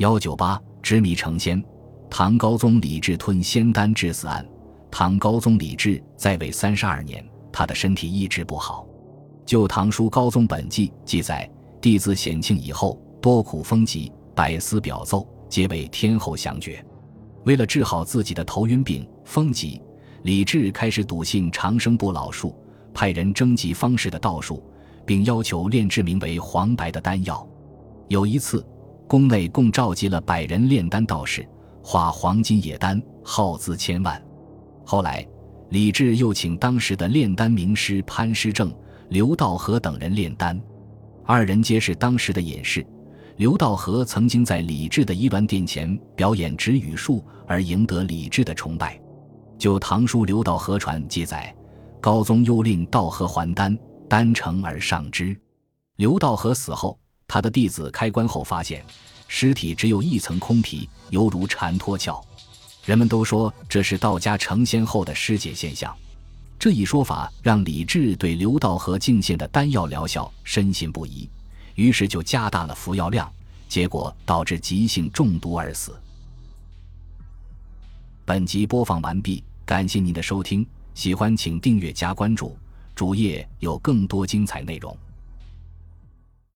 幺九八执迷成仙，唐高宗李治吞仙丹致死案。唐高宗李治在位三十二年，他的身体一直不好。旧唐书《高宗本纪》记载，帝自显庆以后，多苦风疾，百思表奏，皆为天后详决。为了治好自己的头晕病、风疾，李治开始笃信长生不老术，派人征集方士的道术，并要求炼制名为黄白的丹药。有一次，宫内共召集了百人炼丹道士，化黄金冶丹，耗资千万。后来，李治又请当时的炼丹名师潘师正、刘道和等人炼丹，二人皆是当时的隐士。刘道和曾经在李治的衣鸾殿前表演止语术，而赢得李治的崇拜。就《唐书·刘道和传》记载，高宗又令道和还丹，丹成而上之。刘道和死后，他的弟子开棺后发现，尸体只有一层空皮，犹如蝉脱壳。人们都说这是道家成仙后的尸解现象。这一说法让李治对刘道和敬献的丹药疗效深信不疑。于是就加大了服药量，结果导致急性中毒而死。本集播放完毕，感谢您的收听，喜欢请订阅加关注，主页有更多精彩内容。